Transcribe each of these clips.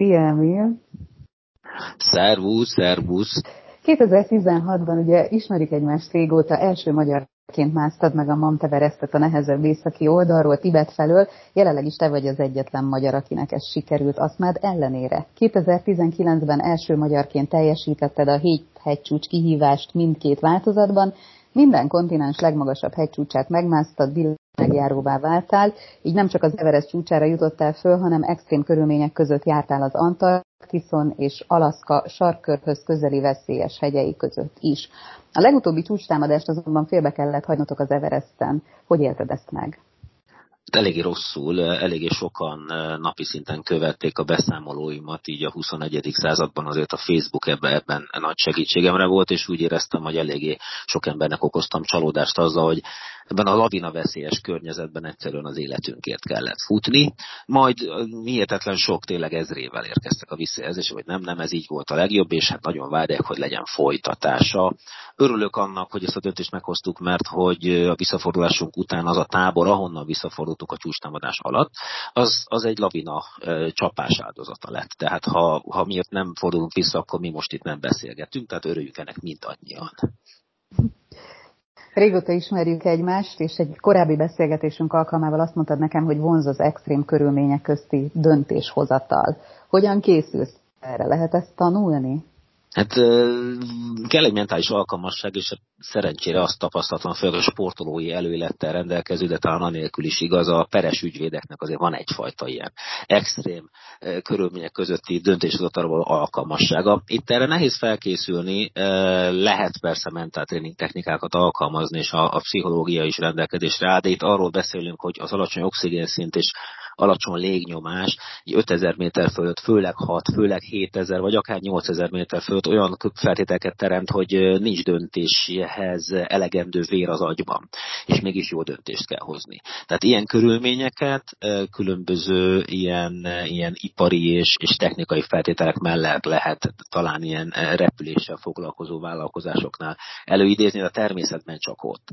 Szia, Emil! Szervusz, szervusz! 2016-ban ugye ismerik egymást régóta, első magyarként másztad meg a Mamteverestet a nehezebb északi oldalról, Tibet felől, jelenleg is te vagy az egyetlen magyar, akinek ez sikerült, azt már ellenére. 2019-ben első magyarként teljesítetted a hét hegycsúcs kihívást mindkét változatban, minden kontinens legmagasabb hegycsúcsát megmásztad, világjáróvá váltál, így nem csak az Everest csúcsára jutottál föl, hanem extrém körülmények között jártál az Antarktiszon és Alaszka sarkkörhöz közeli veszélyes hegyei között is. A legutóbbi csúcstámadást azonban félbe kellett hagynotok az Everesten. Hogy élted ezt meg? eléggé rosszul, eléggé sokan napi szinten követték a beszámolóimat, így a 21. században azért a Facebook ebben, ebben nagy segítségemre volt, és úgy éreztem, hogy eléggé sok embernek okoztam csalódást azzal, hogy ebben a lavina veszélyes környezetben egyszerűen az életünkért kellett futni, majd hihetetlen sok tényleg ezrével érkeztek a visszajelzések, hogy nem, nem, ez így volt a legjobb, és hát nagyon várják, hogy legyen folytatása. Örülök annak, hogy ezt a döntést meghoztuk, mert hogy a visszafordulásunk után az a tábor, ahonnan visszafordultunk a csúcstámadás alatt, az, az egy lavina csapás áldozata lett. Tehát ha, ha miért nem fordulunk vissza, akkor mi most itt nem beszélgetünk, tehát örüljük ennek mindannyian. Régóta ismerjük egymást, és egy korábbi beszélgetésünk alkalmával azt mondtad nekem, hogy vonz az extrém körülmények közti döntéshozatal. Hogyan készülsz erre? Lehet ezt tanulni? Hát kell egy mentális alkalmasság, és szerencsére azt tapasztaltam, hogy a sportolói előlettel rendelkező, de talán anélkül is igaz, a peres ügyvédeknek azért van egyfajta ilyen extrém körülmények közötti döntéshozatalból alkalmassága. Itt erre nehéz felkészülni, lehet persze mentáltréning technikákat alkalmazni, és a, a pszichológia is rendelkezésre áll, de itt arról beszélünk, hogy az alacsony oxigénszint és alacsony légnyomás, 5000 méter fölött, főleg 6, főleg 7000, vagy akár 8000 méter fölött olyan feltételeket teremt, hogy nincs döntéshez elegendő vér az agyban, és mégis jó döntést kell hozni. Tehát ilyen körülményeket különböző ilyen, ilyen ipari és, és technikai feltételek mellett lehet talán ilyen repüléssel foglalkozó vállalkozásoknál előidézni, de természetben csak ott.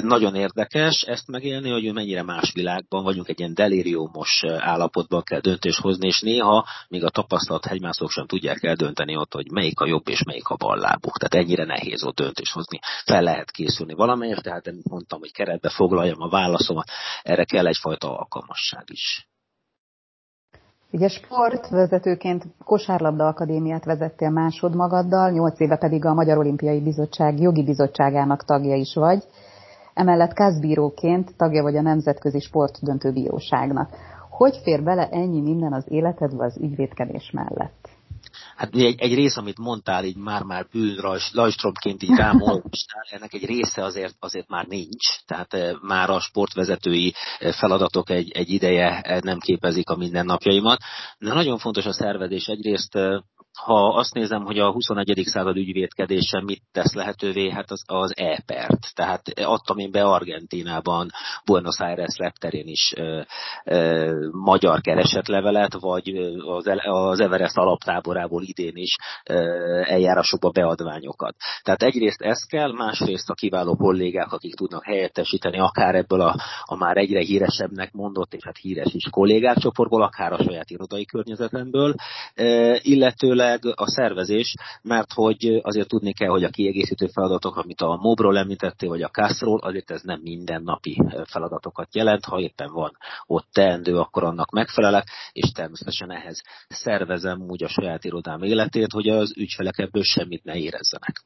Nagyon érdekes ezt megélni, hogy mennyire más világban vagyunk, egy ilyen delirium párhuzamos állapotban kell döntést hozni, és néha még a tapasztalat hegymászók sem tudják eldönteni ott, hogy melyik a jobb és melyik a bal lábuk. Tehát ennyire nehéz ott döntést hozni. Fel lehet készülni valamelyest, tehát amit mondtam, hogy keretbe foglaljam a válaszomat, erre kell egyfajta alkalmasság is. Ugye sportvezetőként Kosárlabda Akadémiát vezettél másod magaddal, nyolc éve pedig a Magyar Olimpiai Bizottság jogi bizottságának tagja is vagy. Emellett kázbíróként tagja vagy a Nemzetközi Sportdöntőbíróságnak. Hogy fér bele ennyi minden az életedbe az ügyvédkedés mellett? Hát egy, egy rész, amit mondtál, így már-már bűn Lajstromként így rám ennek egy része azért, azért már nincs. Tehát e, már a sportvezetői eh, feladatok egy, egy ideje eh, nem képezik a mindennapjaimat. De nagyon fontos a szervezés. Egyrészt ha azt nézem, hogy a 21. század ügyvédkedése mit tesz lehetővé, hát az, az e-pert. Tehát adtam én be Argentinában, Buenos Aires repterén is ö, ö, magyar keresetlevelet, vagy az, az Everest alaptáborából idén is ö, eljárásokba beadványokat. Tehát egyrészt ez kell, másrészt a kiváló kollégák, akik tudnak helyettesíteni akár ebből a, a már egyre híresebbnek mondott, és hát híres is kollégák csoportból, akár a saját irodai környezetemből, illetőleg főleg a szervezés, mert hogy azért tudni kell, hogy a kiegészítő feladatok, amit a Mobról említettél, vagy a Kászról, azért ez nem mindennapi feladatokat jelent, ha éppen van ott teendő, akkor annak megfelelek, és természetesen ehhez szervezem úgy a saját irodám életét, hogy az ügyfelek ebből semmit ne érezzenek.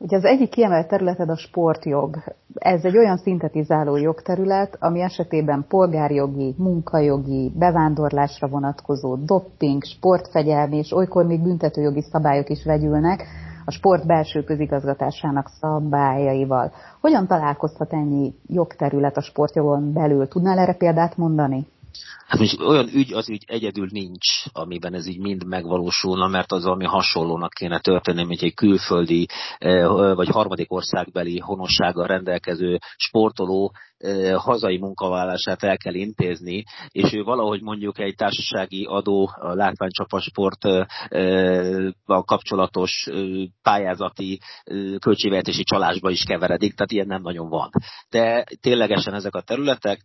Ugye az egyik kiemelt területed a sportjog. Ez egy olyan szintetizáló jogterület, ami esetében polgárjogi, munkajogi, bevándorlásra vonatkozó dopping, sportfegyelmi és olykor még büntetőjogi szabályok is vegyülnek a sport belső közigazgatásának szabályaival. Hogyan találkozhat ennyi jogterület a sportjogon belül? Tudnál erre példát mondani? Hát most olyan ügy az ügy egyedül nincs, amiben ez így mind megvalósulna, mert az valami hasonlónak kéne történni, mint egy külföldi eh, vagy harmadik országbeli honossággal rendelkező sportoló hazai munkavállását el kell intézni, és ő valahogy mondjuk egy társasági adó, a látványcsapasport kapcsolatos pályázati költségvetési csalásba is keveredik, tehát ilyen nem nagyon van. De ténylegesen ezek a területek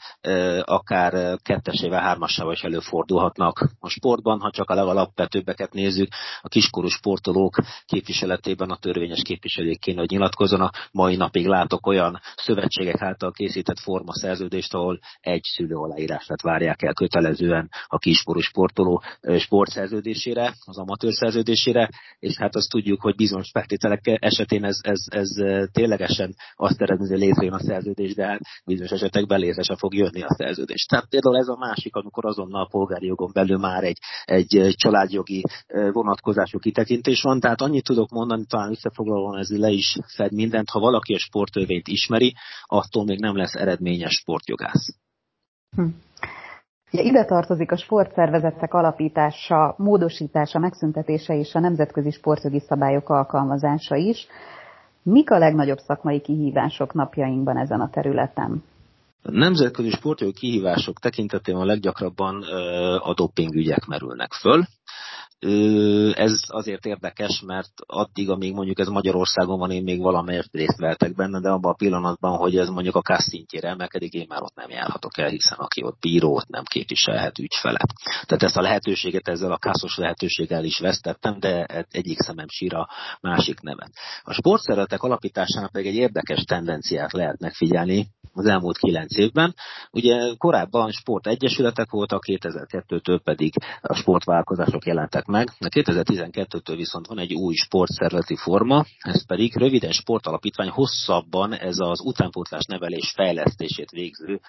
akár kettesével, hármasával is előfordulhatnak a sportban, ha csak a legalapvetőbbeket nézzük, a kiskorú sportolók képviseletében a törvényes képviselők kéne, hogy nyilatkozzanak. Mai napig látok olyan szövetségek által készített formaszerződést, ahol egy szülő aláírását várják el kötelezően a kiskorú sportoló sportszerződésére, az amatőr szerződésére, és hát azt tudjuk, hogy bizonyos feltételek esetén ez, ez, ez ténylegesen azt eredményezi, létrejön a szerződés, de hát bizonyos esetekben létre sem fog jönni a szerződés. Tehát például ez a másik, amikor azonnal a polgári jogon belül már egy, egy családjogi vonatkozású kitekintés van. Tehát annyit tudok mondani, talán összefoglalóan ez le is fed mindent, ha valaki a sportörvényt ismeri, attól még nem lesz eredményes sportjogász. Hm. Ugye ide tartozik a sportszervezetek alapítása, módosítása, megszüntetése és a nemzetközi sportjogi szabályok alkalmazása is. Mik a legnagyobb szakmai kihívások napjainkban ezen a területen? A nemzetközi sportjogi kihívások tekintetében a leggyakrabban a dopingügyek merülnek föl. Ez azért érdekes, mert addig, amíg mondjuk ez Magyarországon van, én még valamelyest részt vehetek benne, de abban a pillanatban, hogy ez mondjuk a KASZ szintjére emelkedik, én már ott nem járhatok el, hiszen aki ott bíró, ott nem képviselhet ügyfele. Tehát ezt a lehetőséget ezzel a kászos lehetőséggel is vesztettem, de egyik szemem a másik nevet. A sportszervezetek alapításának pedig egy érdekes tendenciát lehet megfigyelni az elmúlt kilenc évben. Ugye korábban sportegyesületek voltak, 2002-től pedig a sportvállalkozások jelentek meg. A 2012-től viszont van egy új sportszervezeti forma, ez pedig röviden sportalapítvány, hosszabban ez az utánpótlás nevelés fejlesztését végző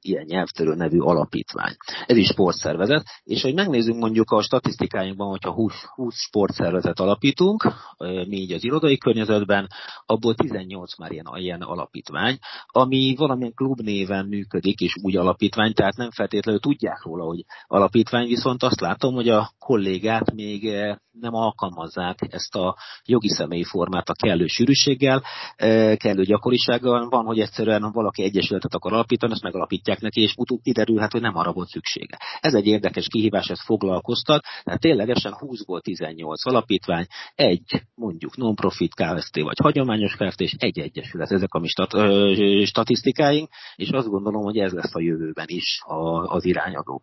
ilyen nyelvtörő nevű alapítvány. Ez is sportszervezet, és hogy megnézzük mondjuk a statisztikáinkban, hogyha 20, 20 sportszervezet alapítunk, mi így az irodai környezetben, abból 18 már ilyen, ilyen alapítvány, ami valamilyen klub néven működik, és úgy alapítvány, tehát nem feltétlenül tudják róla, hogy alapítvány, viszont azt látom, hogy a kollégák még eh, nem alkalmazzák ezt a jogi személyi formát a kellő sűrűséggel, eh, kellő gyakorisággal. Van, hogy egyszerűen valaki egyesületet akar alapítani, azt megalapítják neki, és utóbb kiderülhet, hogy nem arra volt szüksége. Ez egy érdekes kihívás, ez foglalkoztat, tehát ténylegesen 20-ból 18 alapítvány, egy mondjuk non-profit KFT vagy hagyományos KFT, és egy egyesület. Ezek a mi stat- statisztikáink, és azt gondolom, hogy ez lesz a jövőben is az irányadó.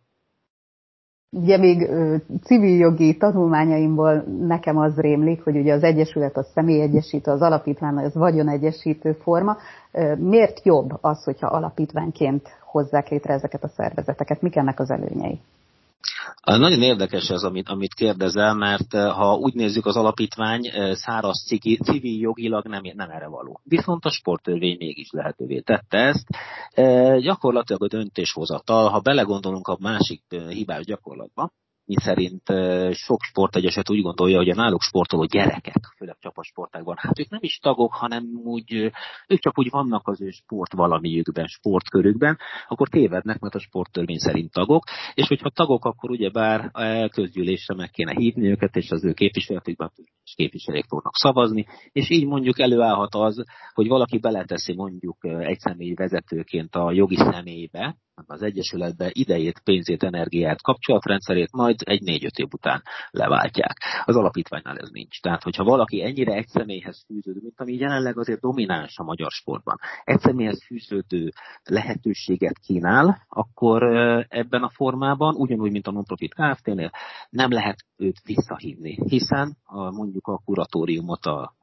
Ugye még civil jogi tanulmányaimból nekem az rémlik, hogy ugye az egyesület az személyegyesítő, az alapítvány az vagyonegyesítő forma. Miért jobb az, hogyha alapítványként hozzák létre ezeket a szervezeteket? Mik ennek az előnyei? Nagyon érdekes ez, amit, amit kérdezel, mert ha úgy nézzük, az alapítvány száraz ciki, civil jogilag nem, nem erre való. Viszont a sporttörvény mégis lehetővé tette ezt. Gyakorlatilag a döntéshozatal, ha belegondolunk a másik hibás gyakorlatba, mi szerint sok sportegyeset úgy gondolja, hogy a náluk sportoló gyerekek, főleg csapatsportákban, hát ők nem is tagok, hanem úgy, ők csak úgy vannak az ő sport valamiükben, sportkörükben, akkor tévednek, mert a sporttörvény szerint tagok, és hogyha tagok, akkor ugyebár közgyűlésre meg kéne hívni őket, és az ő képviseletükben és képviselők fognak szavazni, és így mondjuk előállhat az, hogy valaki beleteszi mondjuk egy személy vezetőként a jogi személybe, az Egyesületbe idejét, pénzét, energiát, kapcsolatrendszerét, majd egy négy-öt év után leváltják. Az alapítványnál ez nincs. Tehát, hogyha valaki ennyire egy személyhez fűződő, mint ami jelenleg azért domináns a magyar sportban, egy személyhez fűződő lehetőséget kínál, akkor ebben a formában, ugyanúgy, mint a non-profit Kft-nél, nem lehet őt visszahívni, hiszen mondjuk a kuratóriumot a,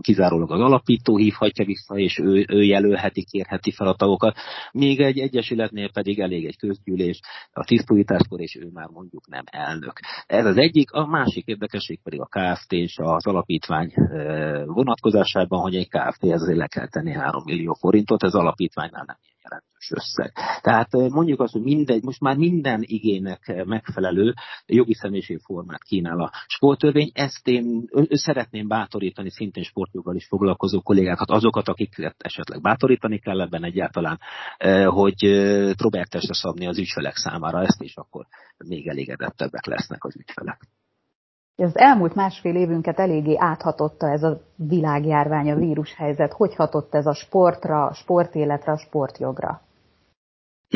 kizárólag az alapító hívhatja vissza, és ő, ő jelölheti, kérheti fel a tagokat. Még egy egyesületnél pedig elég egy közgyűlés, a tisztújításkor, és ő már mondjuk nem elnök. Ez az egyik, a másik érdekesség pedig a KFT és az alapítvány vonatkozásában, hogy egy KFT ezért le kell tenni 3 millió forintot, ez alapítványnál nem jelentős összeg. Tehát mondjuk azt, hogy mindegy, most már minden igénynek megfelelő jogi formát kínál a sporttörvény. Ezt én szeretném bátorítani szintén sportjoggal is foglalkozó kollégákat, azokat, akiket esetleg bátorítani kell ebben egyáltalán, hogy próbálják szabni az ügyfelek számára ezt, és akkor még elégedettebbek lesznek az ügyfelek. Az elmúlt másfél évünket eléggé áthatotta ez a világjárvány, a vírushelyzet. Hogy hatott ez a sportra, a sportéletre, a sportjogra?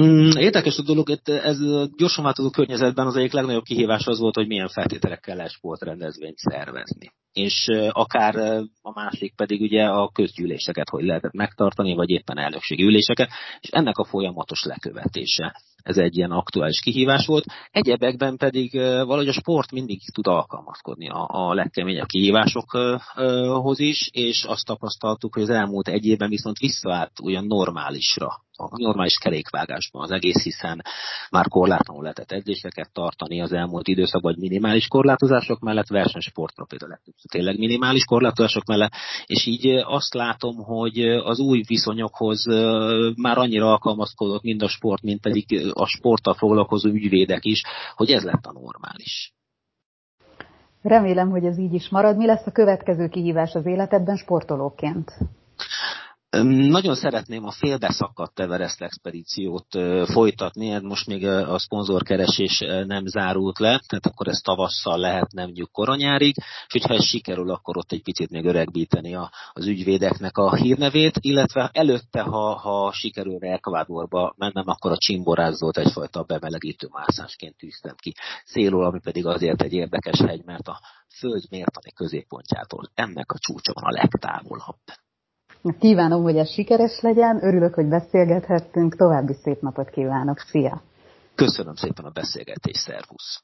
Mm, érdekes a dolog, ez gyorsan változó környezetben az egyik legnagyobb kihívás az volt, hogy milyen feltételekkel lehet sportrendezvényt szervezni. És akár a másik pedig ugye a közgyűléseket, hogy lehetett megtartani, vagy éppen elnökségi üléseket, és ennek a folyamatos lekövetése ez egy ilyen aktuális kihívás volt. Egyebekben pedig valahogy a sport mindig tud alkalmazkodni a, a legkeményebb kihívásokhoz is, és azt tapasztaltuk, hogy az elmúlt egy évben viszont visszaállt olyan normálisra a normális kerékvágásban az egész, hiszen már korlátlanul lehetett edzéseket tartani az elmúlt időszakban, vagy minimális korlátozások mellett, versenysportra például tényleg minimális korlátozások mellett, és így azt látom, hogy az új viszonyokhoz már annyira alkalmazkodott mind a sport, mint pedig a sporttal foglalkozó ügyvédek is, hogy ez lett a normális. Remélem, hogy ez így is marad. Mi lesz a következő kihívás az életedben sportolóként? Nagyon szeretném a félbeszakadt Everest expedíciót folytatni, hát most még a szponzorkeresés nem zárult le, tehát akkor ez tavasszal lehet nem koronyárig, és hogyha ez sikerül, akkor ott egy picit még öregbíteni az ügyvédeknek a hírnevét, illetve előtte, ha, ha sikerül Ekvádorba mennem, akkor a csimborázzót egyfajta bemelegítő mászásként tűztem ki szélul, ami pedig azért egy érdekes hegy, mert a föld mértani középpontjától ennek a csúcsa van a legtávolabb. Kívánom, hogy ez sikeres legyen, örülök, hogy beszélgethettünk, további szép napot kívánok, szia! Köszönöm szépen a beszélgetést, szervusz!